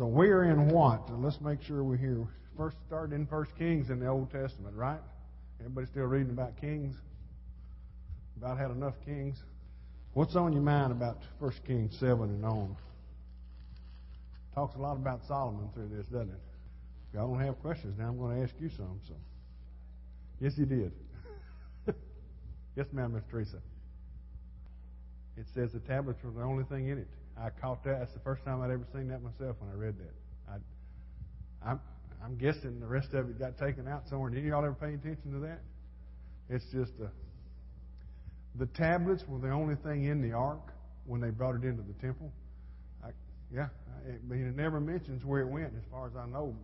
So we're in what? Let's make sure we're here. First start in First Kings in the Old Testament, right? Everybody still reading about kings? About had enough kings? What's on your mind about First Kings seven and on? Talks a lot about Solomon through this, doesn't it? Y'all don't have questions now, I'm going to ask you some. So, yes, he did. yes, ma'am, Miss Teresa. It says the tablets were the only thing in it. I caught that. That's the first time I'd ever seen that myself when I read that. I, I'm, I'm guessing the rest of it got taken out somewhere. Did y'all ever pay attention to that? It's just a, the tablets were the only thing in the ark when they brought it into the temple. I, yeah, I, but it never mentions where it went, as far as I know.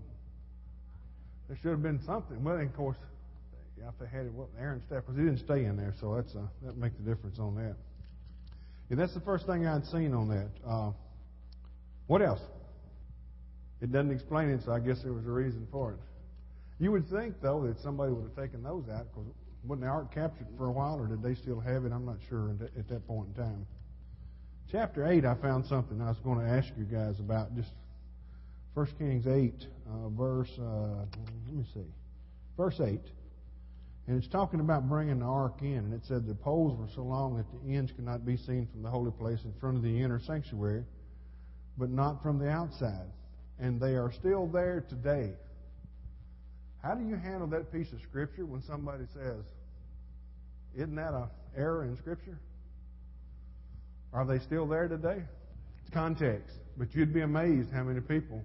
There should have been something. Well, of course, if they had it, well, Aaron's staff, because he didn't stay in there, so that's uh, that makes the difference on that. Yeah, that's the first thing I'd seen on that. Uh, what else? It doesn't explain it, so I guess there was a reason for it. You would think, though, that somebody would have taken those out, because wasn't the ark captured for a while, or did they still have it? I'm not sure at that point in time. Chapter 8, I found something I was going to ask you guys about. Just 1 Kings 8, uh, verse, uh, let me see, verse 8. And it's talking about bringing the ark in. And it said the poles were so long that the ends could not be seen from the holy place in front of the inner sanctuary, but not from the outside. And they are still there today. How do you handle that piece of Scripture when somebody says, Isn't that an error in Scripture? Are they still there today? It's context. But you'd be amazed how many people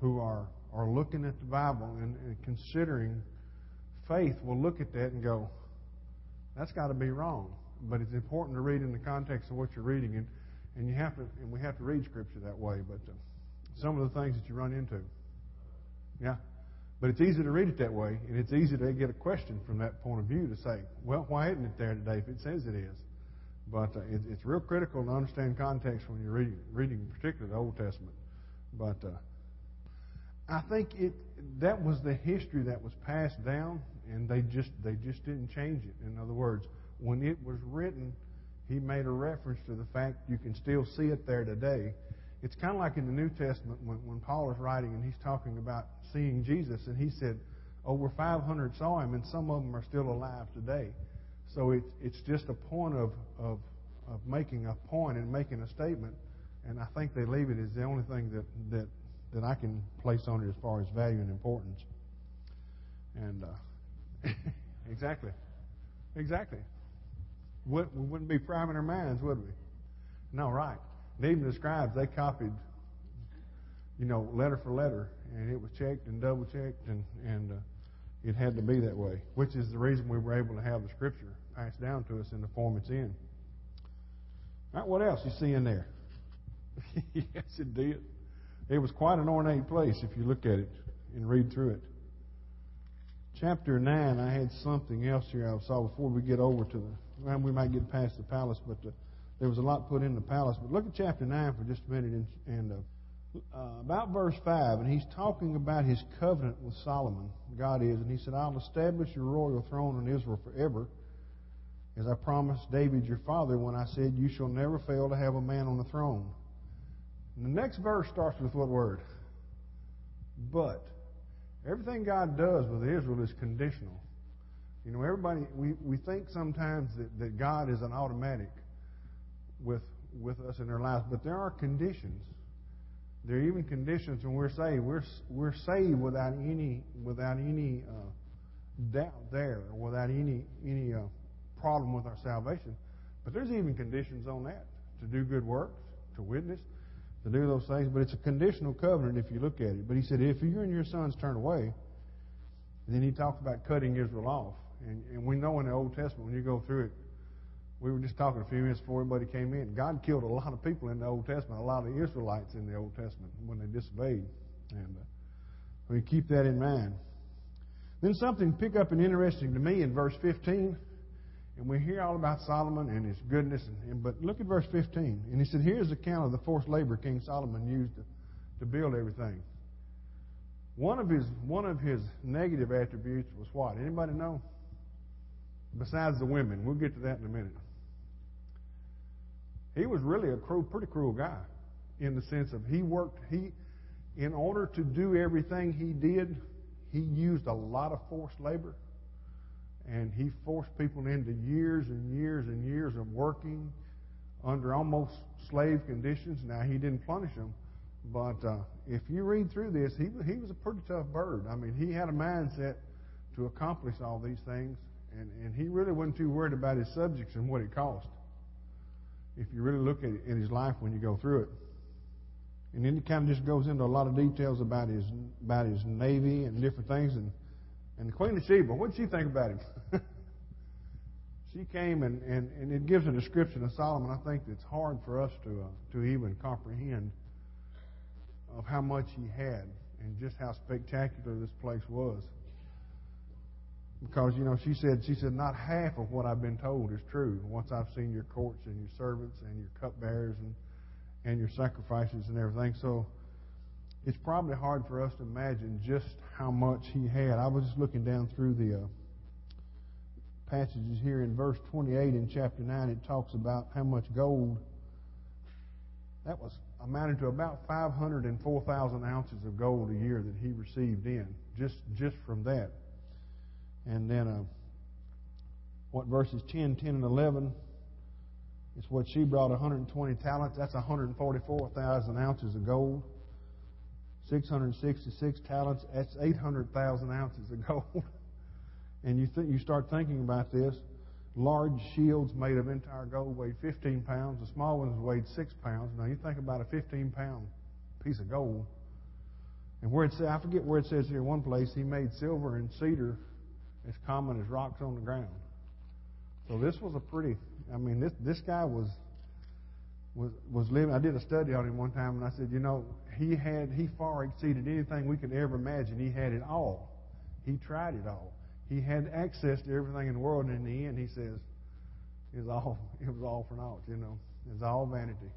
who are, are looking at the Bible and, and considering faith will look at that and go, that's got to be wrong. But it's important to read in the context of what you're reading, and, and you have to, and we have to read Scripture that way. But uh, some of the things that you run into, yeah. But it's easy to read it that way, and it's easy to get a question from that point of view to say, well, why isn't it there today if it says it is? But uh, it, it's real critical to understand context when you're reading, reading particularly the Old Testament. But uh, I think it that was the history that was passed down, and they just they just didn't change it. In other words, when it was written, he made a reference to the fact you can still see it there today. It's kind of like in the New Testament when, when Paul is writing and he's talking about seeing Jesus, and he said over 500 saw him, and some of them are still alive today. So it's it's just a point of of of making a point and making a statement, and I think they leave it as the only thing that that that I can place on it as far as value and importance. And uh, exactly, exactly. we wouldn't be priming our minds, would we? No, right. And even the scribes, they copied, you know, letter for letter, and it was checked and double checked, and and uh, it had to be that way. Which is the reason we were able to have the scripture passed down to us in the form it's in. All right, what else you see in there? yes, it did. It was quite an ornate place if you look at it and read through it. Chapter 9, I had something else here I saw before we get over to the, we might get past the palace, but uh, there was a lot put in the palace. But look at chapter 9 for just a minute and, and uh, uh, about verse 5, and he's talking about his covenant with Solomon, God is, and he said, I'll establish your royal throne in Israel forever, as I promised David your father when I said, You shall never fail to have a man on the throne. And the next verse starts with what word? But. Everything God does with Israel is conditional. You know, everybody, we, we think sometimes that, that God is an automatic with, with us in our lives, but there are conditions. There are even conditions when we're saved. We're, we're saved without any, without any uh, doubt there, without any, any uh, problem with our salvation. But there's even conditions on that to do good works, to witness to do those things, but it's a conditional covenant if you look at it. But he said, if you and your sons turn away, then he talked about cutting Israel off. And, and we know in the Old Testament, when you go through it, we were just talking a few minutes before everybody came in. God killed a lot of people in the Old Testament, a lot of Israelites in the Old Testament when they disobeyed. And uh, we keep that in mind. Then something pick up and interesting to me in verse 15. And we hear all about Solomon and his goodness. And, and, but look at verse 15. And he said, Here's the account of the forced labor King Solomon used to, to build everything. One of his one of his negative attributes was what? Anybody know? Besides the women, we'll get to that in a minute. He was really a cruel, pretty cruel guy, in the sense of he worked he in order to do everything he did, he used a lot of forced labor. And he forced people into years and years and years of working under almost slave conditions. Now, he didn't punish them, but uh, if you read through this, he, he was a pretty tough bird. I mean, he had a mindset to accomplish all these things, and, and he really wasn't too worried about his subjects and what it cost. If you really look at, it in his life when you go through it. And then he kind of just goes into a lot of details about his about his navy and different things. And and the Queen of Sheba, what did she think about him? she came and, and, and it gives a description of Solomon. I think it's hard for us to uh, to even comprehend of how much he had and just how spectacular this place was. Because you know, she said she said not half of what I've been told is true. Once I've seen your courts and your servants and your cupbearers and and your sacrifices and everything. So it's probably hard for us to imagine just how much he had. I was just looking down through the uh, passages here in verse 28 in chapter 9. It talks about how much gold that was amounted to about 504,000 ounces of gold a year that he received in just just from that. And then uh, what verses 10, 10, and 11 it's what she brought 120 talents. That's 144,000 ounces of gold. 666 talents. That's 800,000 ounces of gold. and you think you start thinking about this. Large shields made of entire gold weighed 15 pounds. The small ones weighed six pounds. Now you think about a 15 pound piece of gold. And where it says, I forget where it says here. One place he made silver and cedar as common as rocks on the ground. So this was a pretty I mean, this this guy was was was living. I did a study on him one time, and I said, you know, he had he far exceeded anything we could ever imagine. He had it all. He tried it all. He had access to everything in the world, and in the end, he says, it was all it was all for naught. You know, it was all vanity.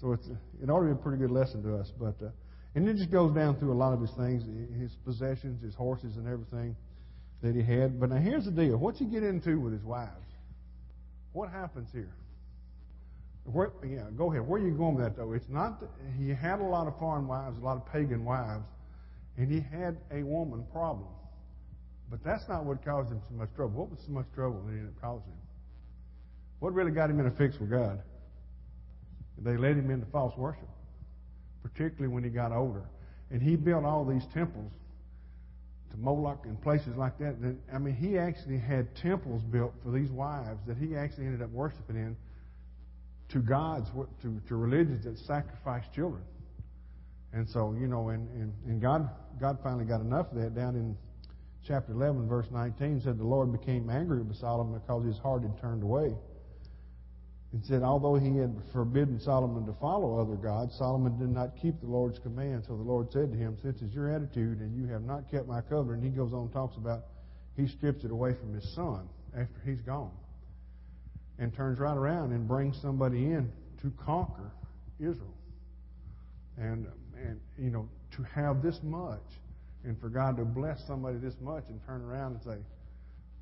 So it's it ought to be a pretty good lesson to us. But uh, and it just goes down through a lot of his things, his possessions, his horses, and everything that he had. But now here's the deal: what's he get into with his wives? What happens here? Where, yeah, go ahead. Where are you going with that, though? It's not. That he had a lot of foreign wives, a lot of pagan wives, and he had a woman problem. But that's not what caused him so much trouble. What was so much trouble that ended up causing him? What really got him in a fix with God? They led him into false worship, particularly when he got older. And he built all these temples to Moloch and places like that. I mean, he actually had temples built for these wives that he actually ended up worshiping in to gods, to, to religions that sacrifice children. And so, you know, and, and, and God, God finally got enough of that down in chapter 11, verse 19, said the Lord became angry with Solomon because his heart had turned away. And said, although he had forbidden Solomon to follow other gods, Solomon did not keep the Lord's command. So the Lord said to him, Since it's your attitude and you have not kept my covenant, he goes on and talks about he strips it away from his son after he's gone. And turns right around and brings somebody in to conquer Israel. And, and you know, to have this much, and for God to bless somebody this much and turn around and say,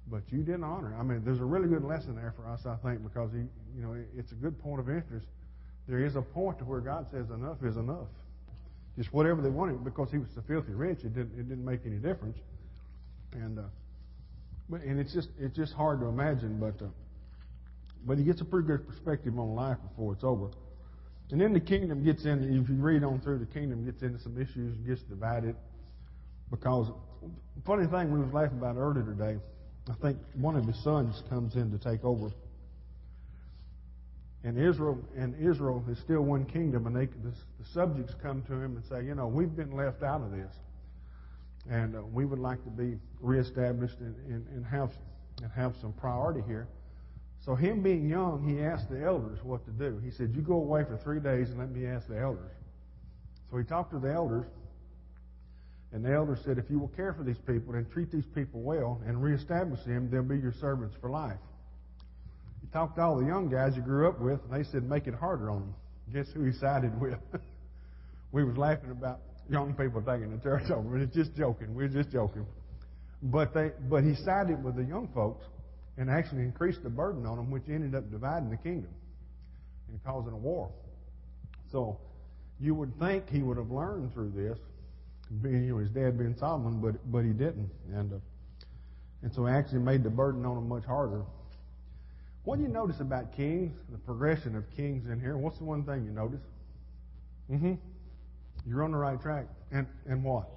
but you didn't honor. I mean, there's a really good lesson there for us, I think, because he, you know, it's a good point of interest. There is a point to where God says enough is enough. Just whatever they wanted, because he was so filthy rich, it didn't it didn't make any difference. And uh, but and it's just it's just hard to imagine, but uh, but he gets a pretty good perspective on life before it's over. And then the kingdom gets in. If you read on through, the kingdom gets into some issues and gets divided. Because funny thing we was laughing about earlier today I think one of his sons comes in to take over. And Israel and Israel is still one kingdom, and they, the, the subjects come to him and say, you know, we've been left out of this, and uh, we would like to be reestablished and, and, and have and have some priority here. So him being young, he asked the elders what to do. He said, "You go away for three days and let me ask the elders." So he talked to the elders, and the elder said, If you will care for these people and treat these people well and reestablish them, they'll be your servants for life. He talked to all the young guys he grew up with, and they said, Make it harder on them. Guess who he sided with? we was laughing about young people taking the church over. but It's just joking. We're just joking. But they, but he sided with the young folks and actually increased the burden on them, which ended up dividing the kingdom and causing a war. So You would think he would have learned through this, being you know, his dad being Solomon, but but he didn't, and uh, and so actually made the burden on him much harder. What do you notice about kings? The progression of kings in here. What's the one thing you notice? Mm-hmm. You're on the right track. And and what?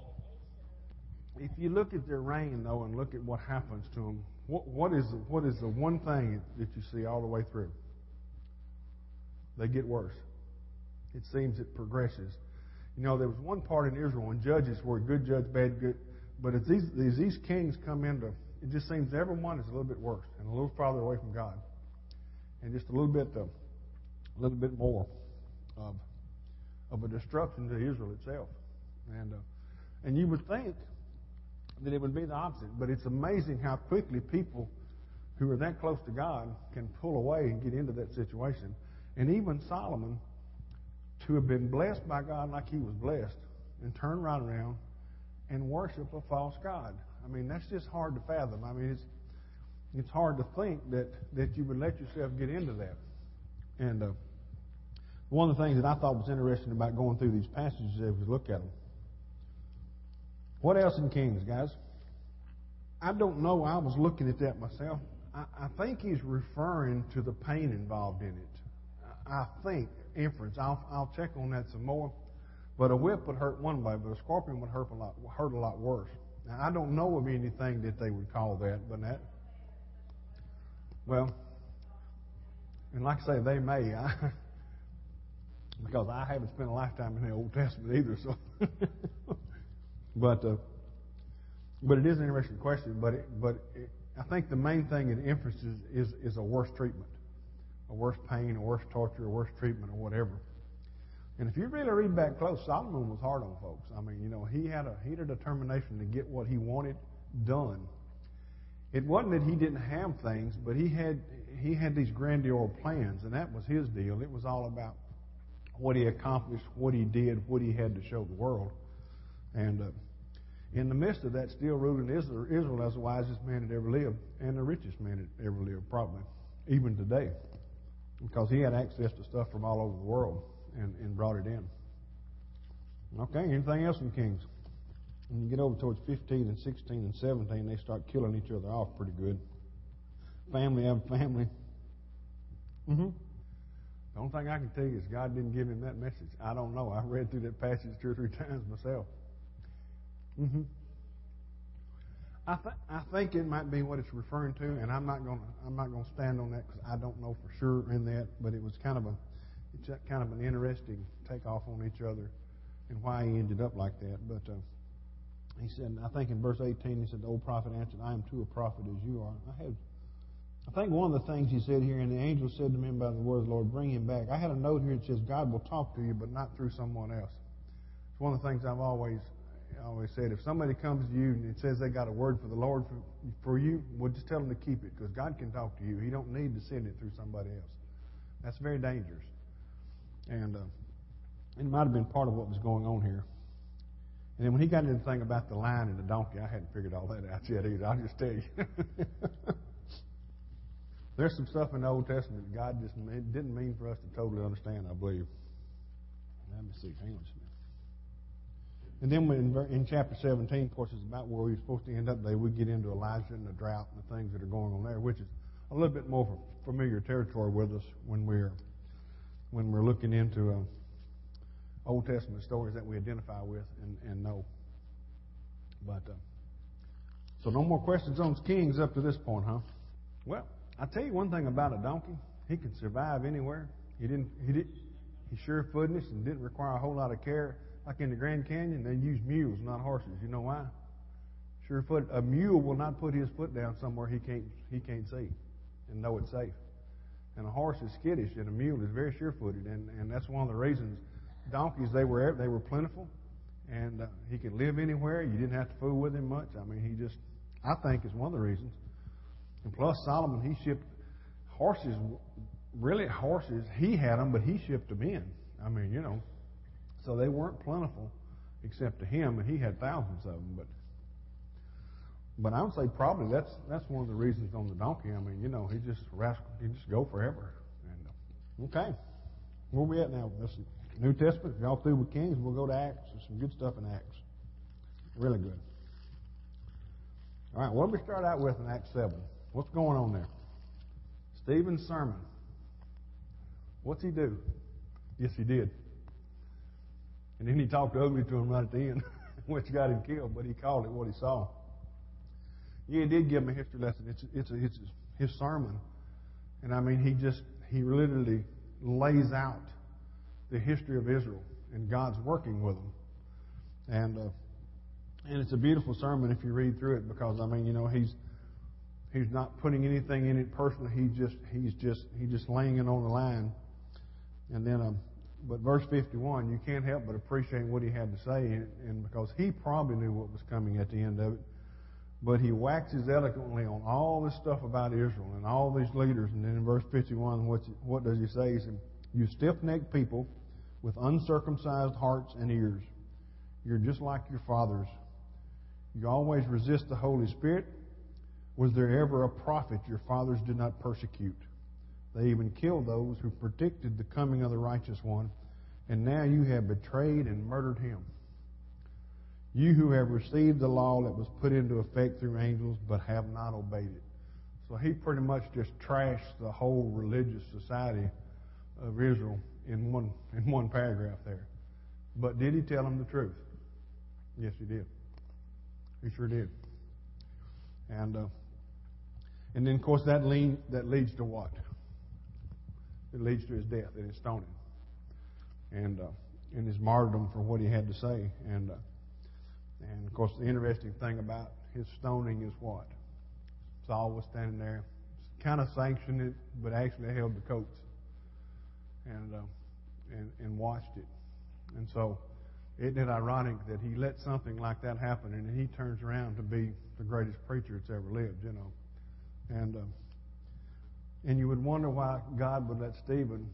If you look at their reign though, and look at what happens to them, what what is what is the one thing that you see all the way through? They get worse. It seems it progresses. You know, there was one part in Israel in Judges where good judge, bad good, but as these as these kings come into, it just seems everyone is a little bit worse and a little farther away from God, and just a little bit, uh, a little bit more of of a destruction to Israel itself, and uh, and you would think that it would be the opposite, but it's amazing how quickly people who are that close to God can pull away and get into that situation, and even Solomon to have been blessed by God like he was blessed and turn right around and worship a false God. I mean, that's just hard to fathom. I mean, it's it's hard to think that that you would let yourself get into that. And uh, one of the things that I thought was interesting about going through these passages as we look at them. What else in Kings, guys? I don't know. I was looking at that myself. I, I think he's referring to the pain involved in it. I think inference. I'll, I'll check on that some more. But a whip would hurt one way, but a scorpion would hurt a lot, hurt a lot worse. Now, I don't know of anything that they would call that, but that, well, and like I say, they may, I, because I haven't spent a lifetime in the Old Testament either. So, but uh, but it is an interesting question. But it, but it, I think the main thing it emphasizes is is a worse treatment a worse pain, a worse torture, a worse treatment, or whatever. And if you really read back close, Solomon was hard on folks. I mean, you know, he had a he had a determination to get what he wanted done. It wasn't that he didn't have things, but he had he had these grandiose plans, and that was his deal. It was all about what he accomplished, what he did, what he had to show the world. And uh, in the midst of that, still ruling Israel, Israel as the wisest man that ever lived, and the richest man that ever lived, probably, even today because he had access to stuff from all over the world and, and brought it in. Okay, anything else in Kings? When you get over towards 15 and 16 and 17, they start killing each other off pretty good. Family after family. Mm-hmm. The only thing I can tell you is God didn't give him that message. I don't know. I read through that passage two or three times myself. Mm-hmm. I, th- I think it might be what it's referring to, and I'm not going to I'm not going to stand on that because I don't know for sure in that. But it was kind of a it's kind of an interesting takeoff on each other, and why he ended up like that. But uh, he said, I think in verse 18, he said, the old prophet answered, I am too a prophet as you are. I had I think one of the things he said here, and the angel said to me by the word of the Lord, bring him back. I had a note here that says, God will talk to you, but not through someone else. It's one of the things I've always I always said, if somebody comes to you and says they got a word for the Lord for, for you, well, just tell them to keep it because God can talk to you. He don't need to send it through somebody else. That's very dangerous. And uh, it might have been part of what was going on here. And then when he got into the thing about the lion and the donkey, I hadn't figured all that out yet either. I'll just tell you. There's some stuff in the Old Testament God just didn't mean for us to totally understand, I believe. Let me see. Hang on and then in, in chapter 17, of course, it's about where we're supposed to end up today. We get into Elijah and the drought and the things that are going on there, which is a little bit more familiar territory with us when we're when we're looking into uh, Old Testament stories that we identify with and, and know. But uh, so no more questions on kings up to this point, huh? Well, I tell you one thing about a donkey: he can survive anywhere. He didn't. He did. He sure-footedness and didn't require a whole lot of care like in the Grand Canyon, they use mules, not horses. You know why? Sure foot a mule will not put his foot down somewhere he can't he can't see and know it's safe. And a horse is skittish, and a mule is very sure-footed, and and that's one of the reasons donkeys they were they were plentiful, and uh, he could live anywhere. You didn't have to fool with him much. I mean, he just I think is one of the reasons. And plus Solomon he shipped horses, really horses. He had them, but he shipped them in. I mean, you know, so they weren't plentiful except to him, and he had thousands of them. But but I would say probably that's that's one of the reasons on the donkey. I mean, you know, he just rascal, he just go forever. And uh, okay, where we at now? Listen, New Testament, y'all through with Kings, we'll go to Acts. There's some good stuff in Acts. Really good. All right, what do we start out with in Acts 7? What's going on there? Stephen's sermon. What's he do? Yes, he did. And then he talked ugly to him right at the end, which got him killed, but he called it what he saw. Yeah, he did give him a history lesson. It's, it's, a, it's his sermon. And I mean, he just, he literally lays out the history of Israel and God's working with them. And, uh, and it's a beautiful sermon if you read through it because, I mean, you know, he's, he's not putting anything in it personally. He just, he's just, he's just laying it on the line. And then, um, but verse 51, you can't help but appreciate what he had to say, and, and because he probably knew what was coming at the end of it. But he waxes eloquently on all this stuff about Israel and all these leaders. And then in verse 51, what, what does he say? He said, You stiff necked people with uncircumcised hearts and ears, you're just like your fathers. You always resist the Holy Spirit. Was there ever a prophet your fathers did not persecute? They even killed those who predicted the coming of the righteous one. And now you have betrayed and murdered him. You who have received the law that was put into effect through angels, but have not obeyed it. So he pretty much just trashed the whole religious society of Israel in one in one paragraph there. But did he tell them the truth? Yes, he did. He sure did. And uh, and then of course that lead, that leads to what? It leads to his death and his stoning, and uh, and his martyrdom for what he had to say. And uh, and of course, the interesting thing about his stoning is what? Saul was standing there, kind of sanctioned it, but actually held the coats and, uh, and, and watched it. And so, isn't it ironic that he let something like that happen and he turns around to be the greatest preacher that's ever lived, you know? And, uh, and you would wonder why God would let Stephen,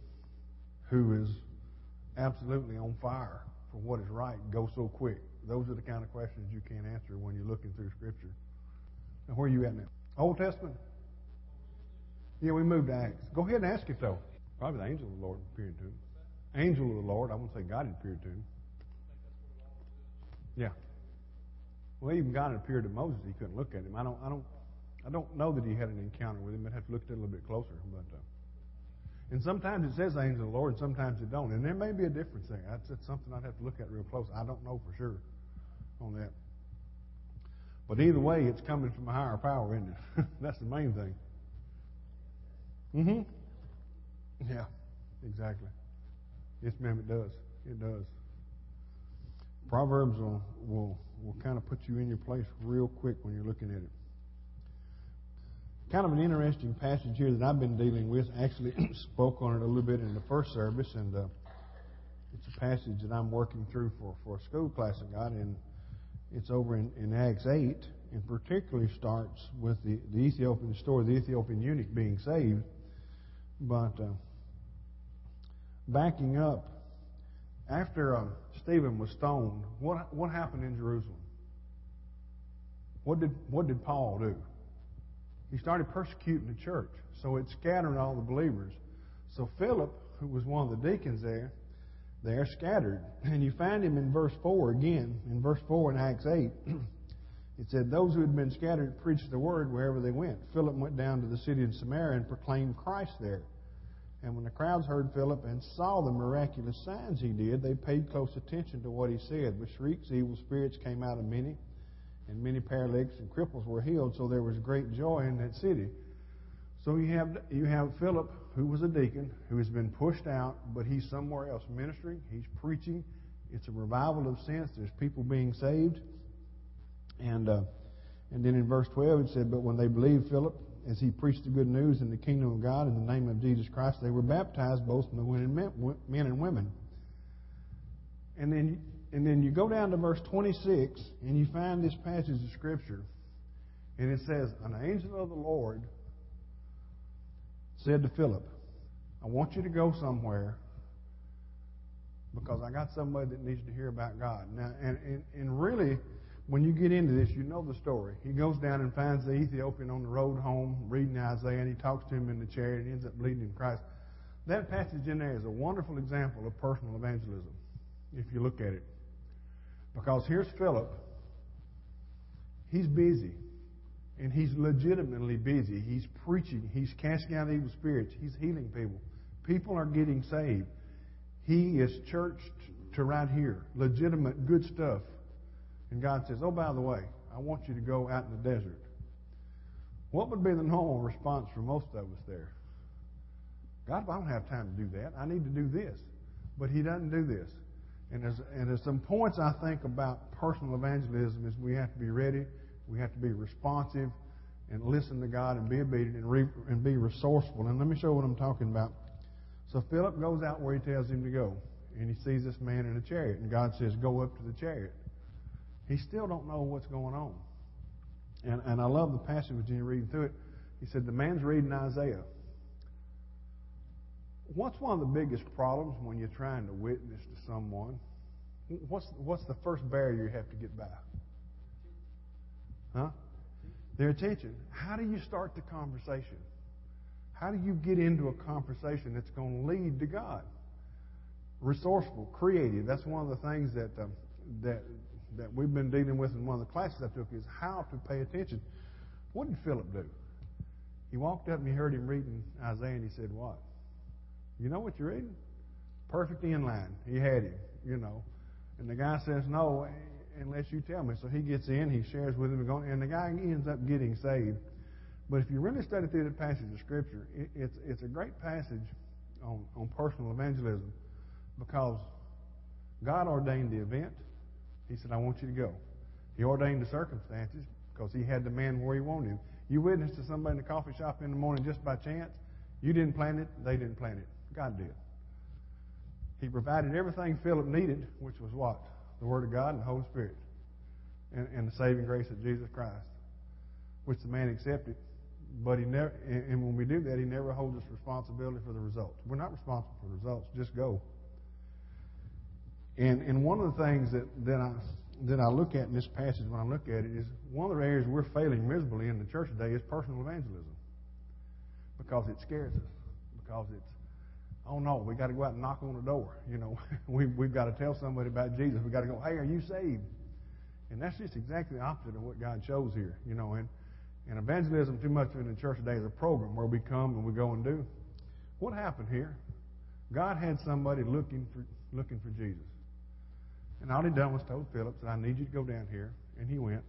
who is absolutely on fire for what is right, go so quick. Those are the kind of questions you can't answer when you're looking through Scripture. Now, where are you at now? Old Testament? Yeah, we moved to Acts. Go ahead and ask it, though. Probably the angel of the Lord appeared to him. Angel of the Lord. I won't say God appeared to him. Yeah. Well, even God appeared to Moses. He couldn't look at him. I don't. I don't. I don't know that he had an encounter with him. I'd have to look at it a little bit closer. But uh, and sometimes it says angel of the Lord, and sometimes it don't. And there may be a difference there. That's, that's something I'd have to look at real close. I don't know for sure on that. But either way, it's coming from a higher power, isn't it? that's the main thing. Mm-hmm. Yeah, exactly. Yes, ma'am, it does. It does. Proverbs will, will, will kind of put you in your place real quick when you're looking at it kind of an interesting passage here that I've been dealing with. Actually, spoke on it a little bit in the first service, and uh, it's a passage that I'm working through for, for a school class I got, and it's over in, in Acts 8, and particularly starts with the, the Ethiopian story, the Ethiopian eunuch being saved. But uh, backing up, after uh, Stephen was stoned, what, what happened in Jerusalem? What did, what did Paul do? He started persecuting the church. So it scattered all the believers. So Philip, who was one of the deacons there, they're scattered. And you find him in verse 4 again. In verse 4 in Acts 8, it said, Those who had been scattered preached the word wherever they went. Philip went down to the city of Samaria and proclaimed Christ there. And when the crowds heard Philip and saw the miraculous signs he did, they paid close attention to what he said. With shrieks, evil spirits came out of many and many paralytics and cripples were healed, so there was great joy in that city. So you have you have Philip, who was a deacon, who has been pushed out, but he's somewhere else ministering. He's preaching. It's a revival of sense. There's people being saved, and uh, and then in verse 12 it said, "But when they believed Philip, as he preached the good news in the kingdom of God in the name of Jesus Christ, they were baptized, both men and women." And then and then you go down to verse 26 and you find this passage of Scripture. And it says, An angel of the Lord said to Philip, I want you to go somewhere because I got somebody that needs to hear about God. Now, and, and, and really, when you get into this, you know the story. He goes down and finds the Ethiopian on the road home reading Isaiah, and he talks to him in the chariot and ends up leading in Christ. That passage in there is a wonderful example of personal evangelism, if you look at it. Because here's Philip. He's busy. And he's legitimately busy. He's preaching. He's casting out evil spirits. He's healing people. People are getting saved. He is churched to right here. Legitimate, good stuff. And God says, Oh, by the way, I want you to go out in the desert. What would be the normal response for most of us there? God, I don't have time to do that. I need to do this. But He doesn't do this. And there's, and there's some points I think about personal evangelism is we have to be ready, we have to be responsive, and listen to God and be obedient and, re, and be resourceful. And let me show you what I'm talking about. So Philip goes out where he tells him to go, and he sees this man in a chariot, and God says, "Go up to the chariot." He still don't know what's going on, and and I love the passage when you reading through it. He said the man's reading Isaiah. What's one of the biggest problems when you're trying to witness to someone? What's what's the first barrier you have to get by? Huh? Their attention. How do you start the conversation? How do you get into a conversation that's going to lead to God? Resourceful, creative. That's one of the things that um, that that we've been dealing with in one of the classes I took is how to pay attention. What did Philip do? He walked up and he heard him reading Isaiah and he said, "What? You know what you're reading? Perfect in line. He had him, you know." And the guy says, "No, unless you tell me." So he gets in, he shares with him, and the guy ends up getting saved. But if you really study through the passage of Scripture, it, it's, it's a great passage on, on personal evangelism because God ordained the event. He said, I want you to go. He ordained the circumstances because he had the man where he wanted him. You witnessed to somebody in the coffee shop in the morning just by chance. You didn't plan it, they didn't plan it. God did. He provided everything Philip needed, which was what? The Word of God and the Holy Spirit. And, and the saving grace of Jesus Christ, which the man accepted but he never, and when we do that, he never holds us responsibility for the results. We're not responsible for the results. Just go. And and one of the things that, that I that I look at in this passage when I look at it is one of the areas we're failing miserably in the church today is personal evangelism. Because it scares us. Because it's oh no, we got to go out and knock on the door. You know, we we've got to tell somebody about Jesus. We got to go, hey, are you saved? And that's just exactly the opposite of what God shows here. You know, and and evangelism, too much of it in church today is a program where we come and we go and do. What happened here? God had somebody looking for looking for Jesus. And all he done was told Philip, I need you to go down here. And he went.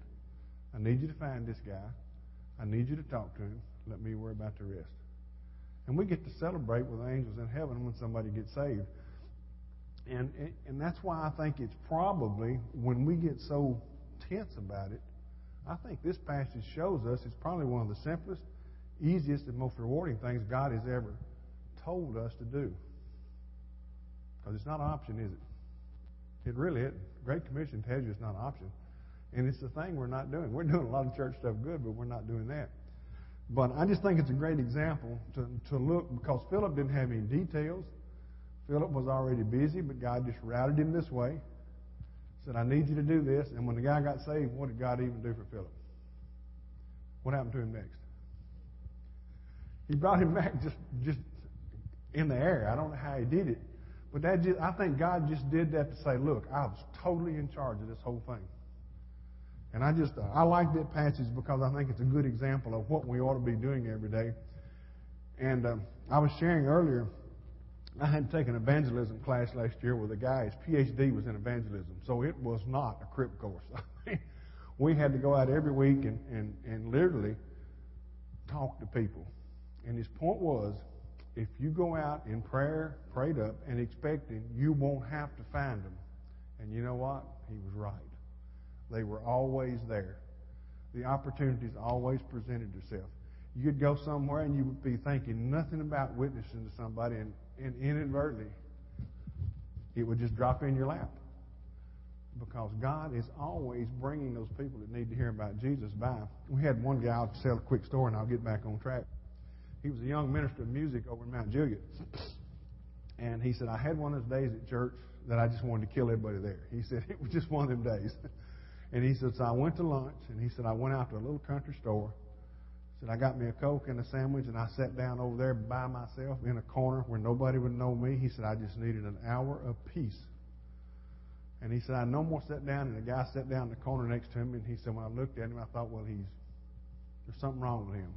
I need you to find this guy. I need you to talk to him. Let me worry about the rest. And we get to celebrate with angels in heaven when somebody gets saved. And, and that's why I think it's probably when we get so tense about it, I think this passage shows us it's probably one of the simplest, easiest, and most rewarding things God has ever told us to do. Because it's not an option, is it? It really is. Great Commission tells you it's not an option. And it's the thing we're not doing. We're doing a lot of church stuff good, but we're not doing that. But I just think it's a great example to, to look because Philip didn't have any details. Philip was already busy, but God just routed him this way said, I need you to do this. And when the guy got saved, what did God even do for Philip? What happened to him next? He brought him back just, just in the air. I don't know how he did it. But that just, I think God just did that to say, look, I was totally in charge of this whole thing. And I just, I like that passage because I think it's a good example of what we ought to be doing every day. And um, I was sharing earlier I had taken an evangelism class last year with a guy, his PhD was in evangelism, so it was not a crip course. we had to go out every week and, and, and literally talk to people. And his point was, if you go out in prayer, prayed up, and expecting, you won't have to find them. And you know what? He was right. They were always there. The opportunities always presented themselves. You'd go somewhere and you would be thinking nothing about witnessing to somebody, and and inadvertently, it would just drop in your lap. Because God is always bringing those people that need to hear about Jesus by. We had one guy, I'll tell a quick story and I'll get back on track. He was a young minister of music over in Mount Juliet. And he said, I had one of those days at church that I just wanted to kill everybody there. He said, it was just one of them days. and he said, so I went to lunch, and he said, I went out to a little country store. said, I got me a Coke and a sandwich, and I sat down over there by myself in a corner where nobody would know me. He said, I just needed an hour of peace. And he said, I no more sat down, and the guy sat down in the corner next to him, and he said, when I looked at him, I thought, well, he's there's something wrong with him.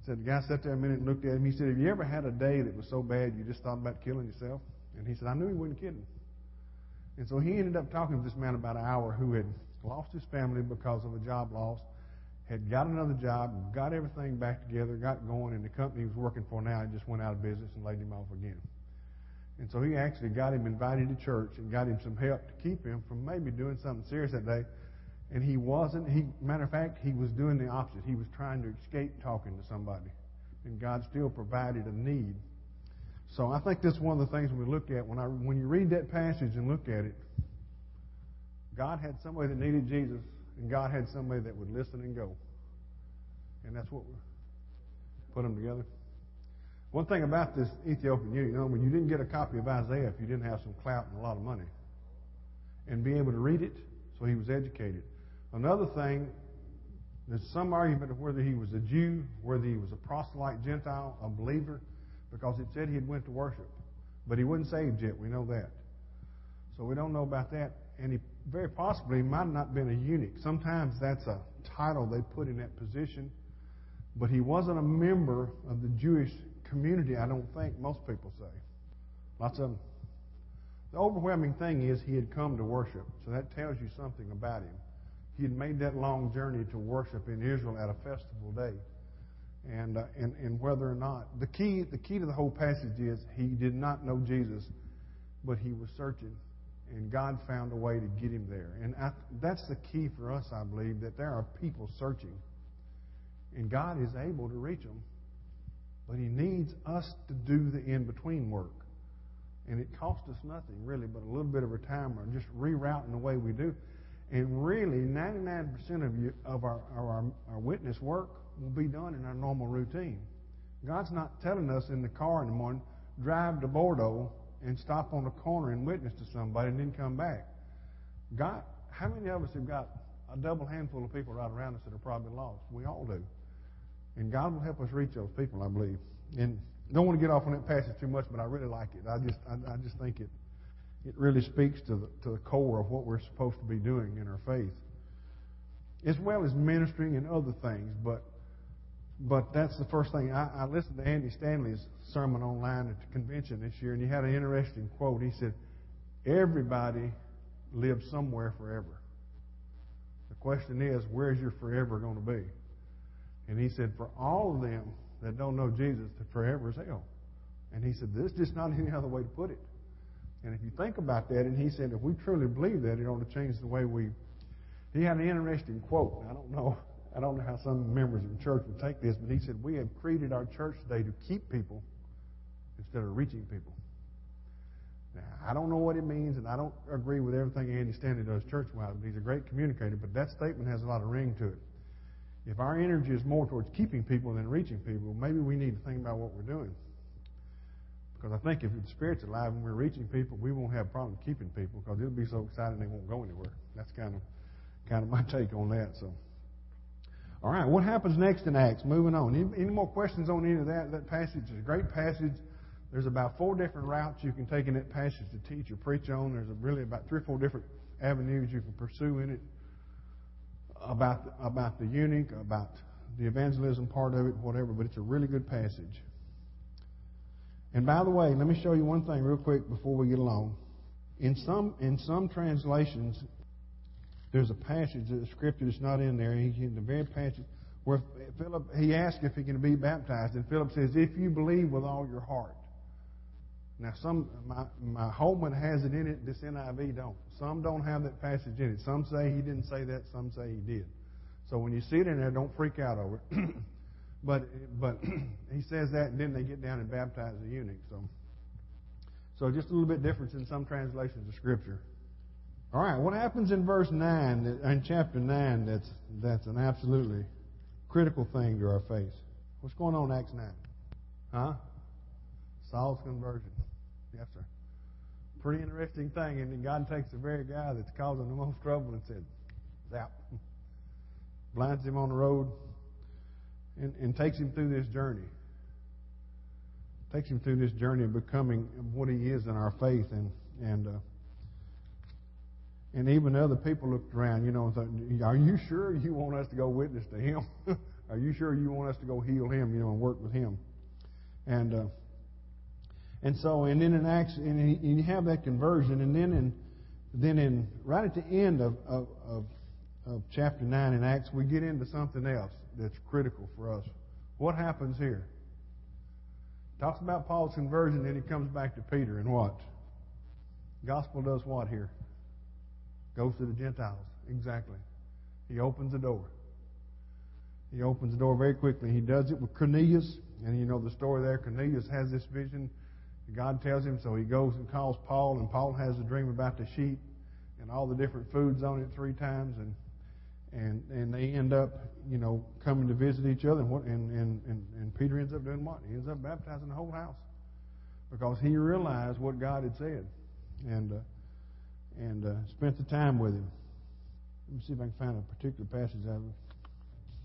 He said, the guy sat there a minute and looked at him. He said, have you ever had a day that was so bad you just thought about killing yourself? And he said, I knew he wasn't kidding. And so he ended up talking to this man about an hour who had lost his family because of a job loss, had got another job, got everything back together, got going, and the company he was working for now just went out of business and laid him off again. And so he actually got him invited to church and got him some help to keep him from maybe doing something serious that day. And he wasn't. He, matter of fact, he was doing the opposite. He was trying to escape talking to somebody, and God still provided a need. So I think that's one of the things we look at when I when you read that passage and look at it. God had somebody that needed Jesus, and God had somebody that would listen and go. And that's what we put them together. One thing about this Ethiopian eunuch, you know, when you didn't get a copy of Isaiah, if you didn't have some clout and a lot of money, and be able to read it, so he was educated. Another thing, there's some argument of whether he was a Jew, whether he was a proselyte Gentile, a believer, because it said he had went to worship. But he wasn't saved yet, we know that. So we don't know about that. And he very possibly might not have been a eunuch. Sometimes that's a title they put in that position. But he wasn't a member of the Jewish community, I don't think most people say. Lots of. The overwhelming thing is he had come to worship. So that tells you something about him. He had made that long journey to worship in Israel at a festival day. And, uh, and, and whether or not, the key, the key to the whole passage is he did not know Jesus, but he was searching. And God found a way to get him there. And I, that's the key for us, I believe, that there are people searching. And God is able to reach them. But he needs us to do the in between work. And it costs us nothing, really, but a little bit of our time or just rerouting the way we do. And really, 99% of, you, of our, our, our witness work will be done in our normal routine. God's not telling us in the car in the morning, drive to Bordeaux and stop on the corner and witness to somebody and then come back. God, how many of us have got a double handful of people right around us that are probably lost? We all do. And God will help us reach those people, I believe. And don't want to get off on that passage too much, but I really like it. I just, I, I just think it, it really speaks to the, to the core of what we're supposed to be doing in our faith, as well as ministering and other things. But, but that's the first thing. I, I listened to Andy Stanley's sermon online at the convention this year, and he had an interesting quote. He said, "Everybody lives somewhere forever. The question is, where's your forever going to be?" And he said, for all of them that don't know Jesus, the forever is hell. And he said, there's just not any other way to put it. And if you think about that, and he said, if we truly believe that, it ought to change the way we. He had an interesting quote. I don't know. I don't know how some members of the church would take this, but he said, we have created our church today to keep people instead of reaching people. Now, I don't know what it means, and I don't agree with everything Andy Stanley does church-wise, but he's a great communicator. But that statement has a lot of ring to it. If our energy is more towards keeping people than reaching people, maybe we need to think about what we're doing. Because I think if the Spirit's alive and we're reaching people, we won't have a problem keeping people because it'll be so exciting they won't go anywhere. That's kind of kind of my take on that. So, all right, what happens next in Acts? Moving on. Any, any more questions on any of that? That passage is a great passage. There's about four different routes you can take in that passage to teach or preach on. There's really about three or four different avenues you can pursue in it about about the eunuch, about the evangelism part of it, whatever. But it's a really good passage. And by the way, let me show you one thing real quick before we get along. In some in some translations, there's a passage of the scripture that's not in there. He, in the very passage where Philip he asked if he can be baptized, and Philip says, "If you believe with all your heart." Now, some my my Holman has it in it. This NIV don't. Some don't have that passage in it. Some say he didn't say that. Some say he did. So when you see it in there, don't freak out over it. but but he says that, and then they get down and baptize the eunuch. So so just a little bit difference in some translations of Scripture. All right, what happens in verse nine, in chapter nine? That's that's an absolutely critical thing to our faith. What's going on in Acts nine? Huh? Saul's conversion. Yes, sir. Pretty interesting thing, and God takes the very guy that's causing the most trouble and said, "Zap," blinds him on the road, and, and takes him through this journey. Takes him through this journey of becoming what he is in our faith, and and uh, and even other people looked around, you know, and thought, "Are you sure you want us to go witness to him? Are you sure you want us to go heal him, you know, and work with him?" And uh, and so, and then in Acts, and you have that conversion, and then in then in right at the end of, of, of, of chapter nine in Acts, we get into something else that's critical for us. What happens here? Talks about Paul's conversion, then he comes back to Peter, and what? Gospel does what here? Goes to the Gentiles. Exactly. He opens the door. He opens the door very quickly. He does it with Cornelius, and you know the story there. Cornelius has this vision. God tells him, so he goes and calls Paul, and Paul has a dream about the sheep and all the different foods on it three times, and and and they end up, you know, coming to visit each other. And what and and and, and Peter ends up doing what? He ends up baptizing the whole house because he realized what God had said, and uh, and uh, spent the time with him. Let me see if I can find a particular passage out of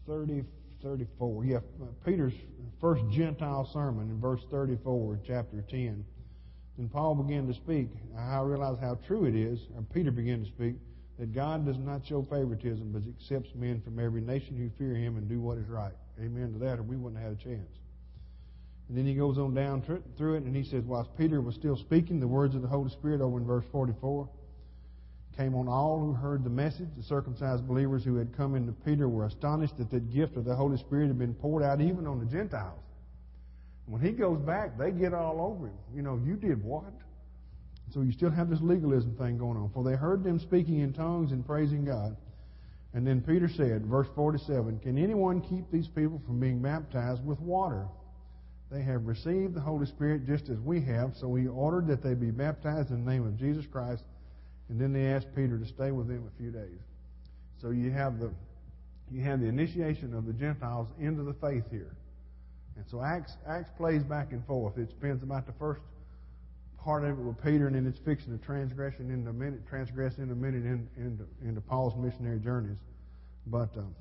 30, 34. Yeah, Peter's first Gentile sermon in verse 34, chapter 10. Then Paul began to speak. I realize how true it is, and Peter began to speak that God does not show favoritism, but accepts men from every nation who fear Him and do what is right. Amen to that, or we wouldn't have had a chance. And then he goes on down through it, and he says, whilst Peter was still speaking, the words of the Holy Spirit over in verse 44 came on all who heard the message. The circumcised believers who had come into Peter were astonished that the gift of the Holy Spirit had been poured out even on the Gentiles. When he goes back, they get all over him. You know, you did what? So you still have this legalism thing going on. For they heard them speaking in tongues and praising God. And then Peter said, verse 47, Can anyone keep these people from being baptized with water? They have received the Holy Spirit just as we have, so he ordered that they be baptized in the name of Jesus Christ. And then they asked Peter to stay with them a few days. So you have the you have the initiation of the Gentiles into the faith here. And so Acts Acts plays back and forth. It spends about the first part of it with Peter, and then it's fixing the transgression in a minute, transgress in a minute in, into, into Paul's missionary journeys. But um,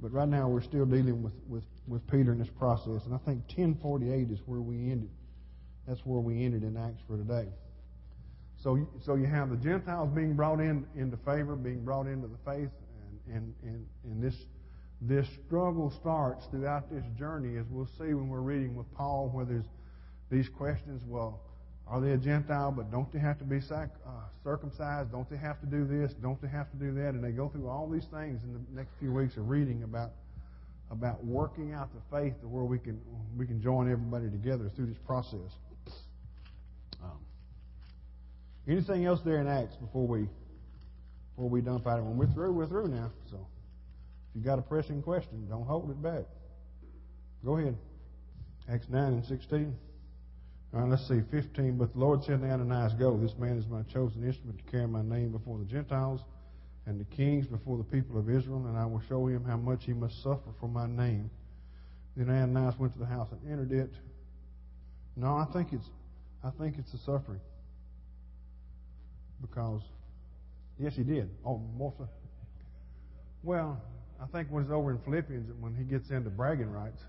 but right now we're still dealing with, with, with Peter in this process, and I think 1048 is where we ended. That's where we ended in Acts for today. So so you have the Gentiles being brought in into favor, being brought into the faith, and and and, and this this struggle starts throughout this journey, as we'll see when we're reading with Paul, where there's these questions. Well, are they a Gentile, but don't they have to be sac- uh, circumcised? Don't they have to do this? Don't they have to do that? And they go through all these things in the next few weeks of reading about about working out the faith to where we can we can join everybody together through this process. Um, anything else there in Acts before we before we dump out? When we're through, we're through now. So if you got a pressing question, don't hold it back. Go ahead. Acts nine and sixteen. All right, let's see, 15. But the Lord said to Ananias, Go, this man is my chosen instrument to carry my name before the Gentiles and the kings before the people of Israel, and I will show him how much he must suffer for my name. Then Ananias went to the house and entered it. No, I think it's I think it's the suffering. Because yes he did. Oh more so. Well, I think when it's over in Philippians when he gets into bragging rights.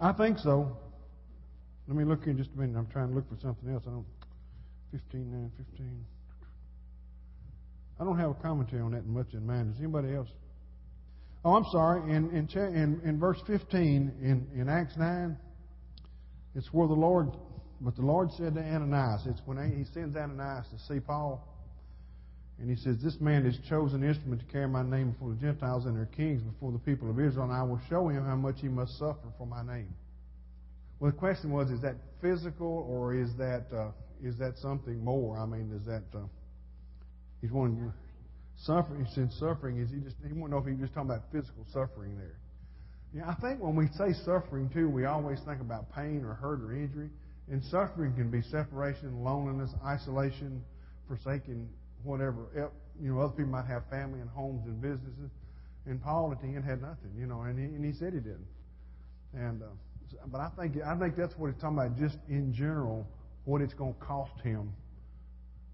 I think so. Let me look here just a minute. I'm trying to look for something else. I don't. 15, 9, 15. I don't have a commentary on that much in mind. Does anybody else? Oh, I'm sorry. In in in, in verse 15 in, in Acts 9, it's where the Lord, but the Lord said to Ananias, it's when he sends Ananias to see Paul, and he says, This man is chosen instrument to carry my name before the Gentiles and their kings, before the people of Israel, and I will show him how much he must suffer for my name. Well, the question was, is that physical or is that uh, is that something more? I mean, is that uh, he's wanting suffering? Said suffering. Is he just he want to know if he's just talking about physical suffering there? Yeah, I think when we say suffering too, we always think about pain or hurt or injury. And suffering can be separation, loneliness, isolation, forsaking whatever. You know, other people might have family and homes and businesses. And Paul at the end had nothing, you know, and he, and he said he didn't. And uh, but I think I think that's what he's talking about, just in general, what it's going to cost him.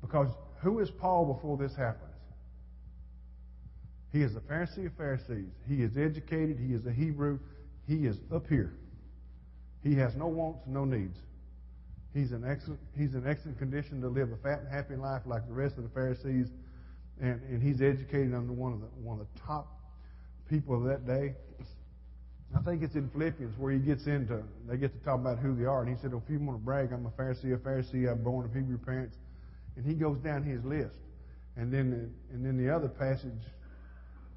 Because who is Paul before this happens? He is a Pharisee of Pharisees. He is educated. He is a Hebrew. he is up here. He has no wants, no needs. He's in excellent, he's in excellent condition to live a fat and happy life like the rest of the Pharisees, and, and he's educated under one of the one of the top people of that day. I think it's in Philippians where he gets into they get to talk about who they are, and he said, oh, "If you want to brag, I'm a Pharisee, a Pharisee, I'm born of Hebrew parents," and he goes down his list, and then and then the other passage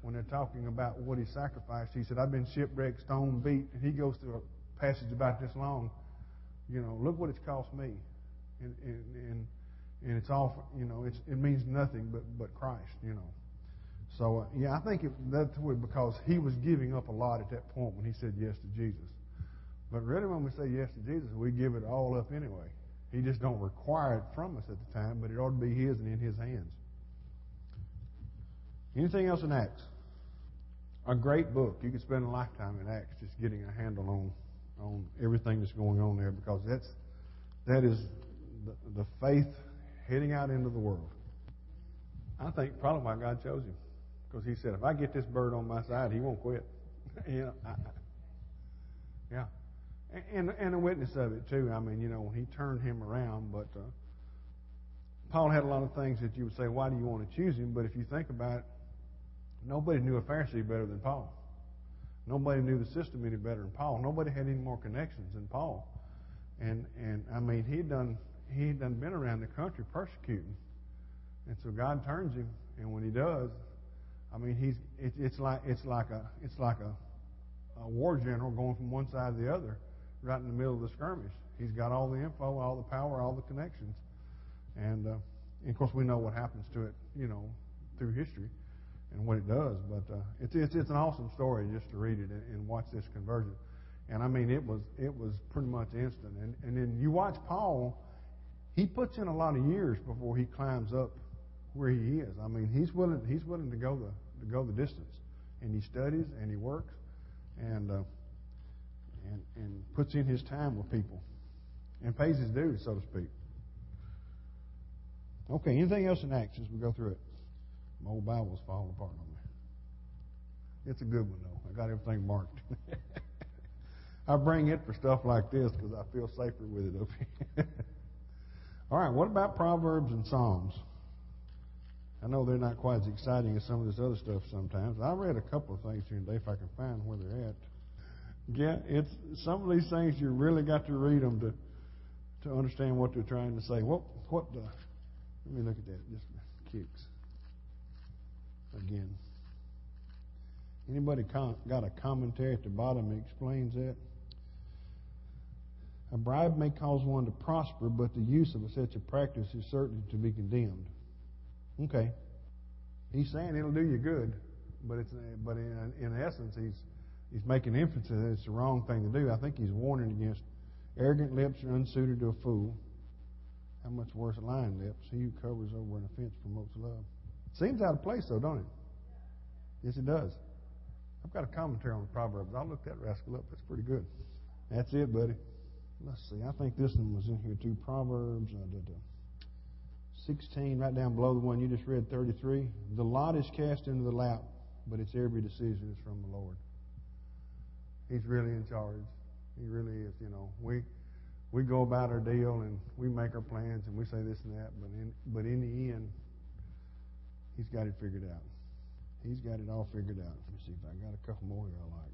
when they're talking about what he sacrificed, he said, "I've been shipwrecked, stoned, beat," and he goes through a passage about this long you know, look what it's cost me. And, and, and, and it's all, you know, it's, it means nothing but, but Christ, you know. So, uh, yeah, I think it, that's because he was giving up a lot at that point when he said yes to Jesus. But really, when we say yes to Jesus, we give it all up anyway. He just don't require it from us at the time, but it ought to be His and in His hands. Anything else in Acts? A great book. You could spend a lifetime in Acts just getting a handle on on everything that's going on there because that's that is the, the faith heading out into the world. I think probably why God chose him because He said, if I get this bird on my side, he won't quit. you know, I, yeah, and and a witness of it too. I mean, you know, He turned him around, but. Uh, Paul had a lot of things that you would say, why do you want to choose him? But if you think about it, nobody knew a Pharisee better than Paul. Nobody knew the system any better than Paul. Nobody had any more connections than Paul. And and I mean he'd done he'd done been around the country persecuting. And so God turns him and when he does, I mean he's it, it's like it's like a it's like a, a war general going from one side to the other right in the middle of the skirmish. He's got all the info, all the power, all the connections. And, uh, and of course we know what happens to it, you know, through history and what it does. But uh, it's, it's it's an awesome story just to read it and, and watch this conversion. And I mean, it was it was pretty much instant. And and then you watch Paul, he puts in a lot of years before he climbs up where he is. I mean, he's willing he's willing to go the to go the distance, and he studies and he works, and uh, and and puts in his time with people, and pays his dues, so to speak. Okay, anything else in Acts as we go through it? My old Bible's falling apart on me. It's a good one, though. I got everything marked. I bring it for stuff like this because I feel safer with it up here. All right, what about Proverbs and Psalms? I know they're not quite as exciting as some of this other stuff sometimes. I read a couple of things here today if I can find where they're at. Yeah, it's some of these things you really got to read them to to understand what they're trying to say. What what the? Let me look at that. Just kicks again. Anybody got a commentary at the bottom that explains that? A bribe may cause one to prosper, but the use of such a practice is certain to be condemned. Okay. He's saying it'll do you good, but it's but in, in essence he's he's making emphasis that it's the wrong thing to do. I think he's warning against arrogant lips are unsuited to a fool. How much worse lying lips? He who covers over an offense promotes love. Seems out of place, though, don't it? Yes, it does. I've got a commentary on the Proverbs. I'll look that rascal up. That's pretty good. That's it, buddy. Let's see. I think this one was in here too. Proverbs uh, 16, right down below the one you just read, 33. The lot is cast into the lap, but its every decision is from the Lord. He's really in charge. He really is. You know, we we go about our deal and we make our plans and we say this and that, but in but in the end, He's got it figured out. He's got it all figured out. Let me see if I got a couple more here I like.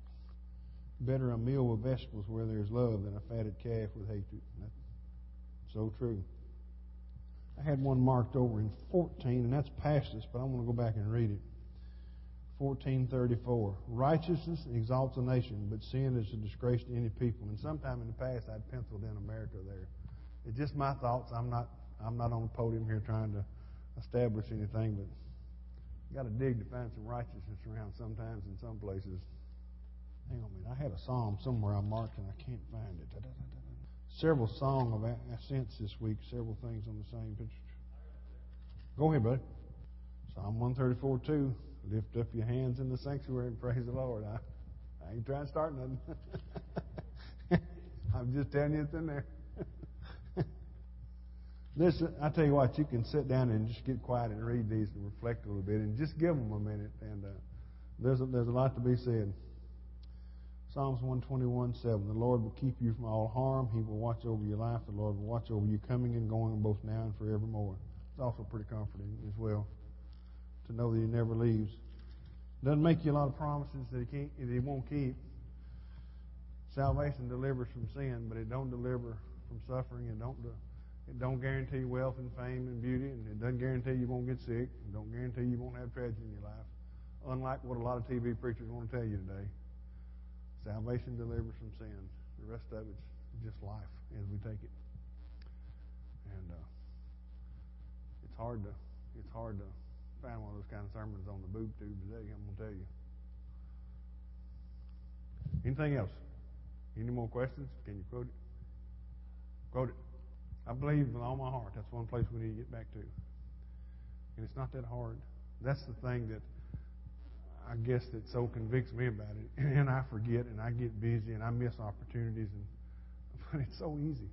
Better a meal with vegetables where there's love than a fatted calf with hatred. That's so true. I had one marked over in 14, and that's past this, but I want to go back and read it. 1434. Righteousness exalts a nation, but sin is a disgrace to any people. And sometime in the past, I'd penciled in America there. It's just my thoughts. I'm not. I'm not on the podium here trying to establish anything, but got to dig to find some righteousness around sometimes in some places. Hang on a minute. I had a psalm somewhere I marked and I can't find it. Da, da, da, several song of ascents this week, several things on the same picture. Go ahead, buddy. Psalm 134 2. Lift up your hands in the sanctuary and praise the Lord. I, I ain't trying to start nothing. I'm just telling you it's in there. This, I tell you what, you can sit down and just get quiet and read these and reflect a little bit and just give them a minute. And uh, there's a, there's a lot to be said. Psalms 121 7. The Lord will keep you from all harm. He will watch over your life. The Lord will watch over you coming and going both now and forevermore. It's also pretty comforting as well to know that He never leaves. Doesn't make you a lot of promises that He can't, that He won't keep. Salvation delivers from sin, but it don't deliver from suffering. It don't. It don't guarantee wealth and fame and beauty, and it doesn't guarantee you won't get sick. It don't guarantee you won't have tragedy in your life. Unlike what a lot of TV preachers want to tell you today, salvation delivers from sin. The rest of it's just life as we take it. And uh, it's hard to it's hard to find one of those kind of sermons on the boob tube today. I'm gonna tell you. Anything else? Any more questions? Can you quote it? Quote it. I believe with all my heart that's one place we need to get back to. And it's not that hard. That's the thing that I guess that so convicts me about it. And I forget and I get busy and I miss opportunities and but it's so easy.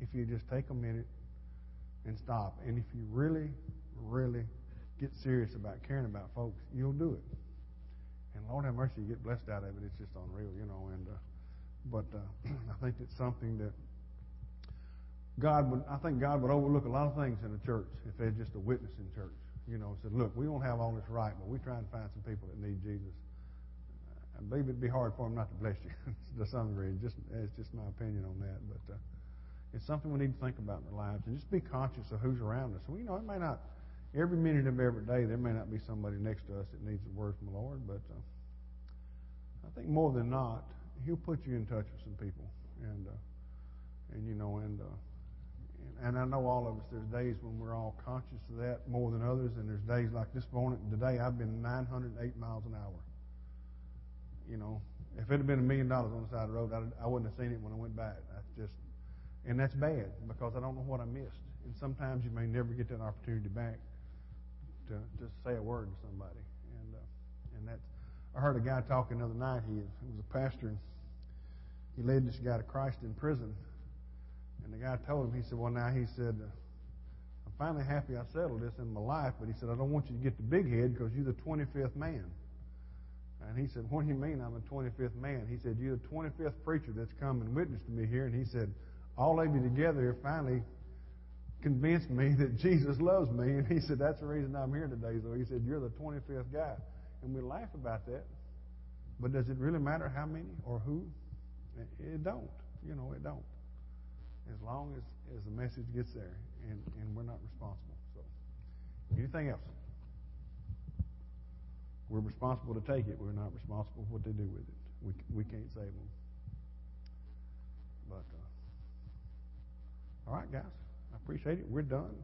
If you just take a minute and stop. And if you really, really get serious about caring about folks, you'll do it. And Lord have mercy, you get blessed out of it. It's just unreal, you know. And uh, but uh, I think it's something that God would, I think God would overlook a lot of things in the church if they're just a witness in church. You know, said, look, we don't have all this right, but we try and find some people that need Jesus. I believe it'd be hard for them not to bless you to some degree. Just, it's just my opinion on that. But uh, it's something we need to think about in our lives and just be conscious of who's around us. We you know it may not, every minute of every day, there may not be somebody next to us that needs a word from the Lord, but uh, I think more than not, He'll put you in touch with some people. And, uh, and you know, and, uh, and I know all of us, there's days when we're all conscious of that more than others, and there's days like this morning, today, I've been 908 miles an hour. You know, if it had been a million dollars on the side of the road, I, I wouldn't have seen it when I went back. That's just, and that's bad because I don't know what I missed. And sometimes you may never get that opportunity back to just say a word to somebody. And uh, and that's, I heard a guy talking the other night. He, he was a pastor, and he led this guy to Christ in prison. And the guy told him, he said, Well, now, he said, I'm finally happy I settled this in my life, but he said, I don't want you to get the big head because you're the 25th man. And he said, What do you mean I'm the 25th man? He said, You're the 25th preacher that's come and witnessed to me here. And he said, All of you together finally convinced me that Jesus loves me. And he said, That's the reason I'm here today. So he said, You're the 25th guy. And we laugh about that. But does it really matter how many or who? It don't. You know, it don't as long as, as the message gets there and, and we're not responsible. So, anything else? We're responsible to take it. We're not responsible for what they do with it. We, we can't save them. But, uh, all right, guys. I appreciate it. We're done.